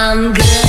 I'm good.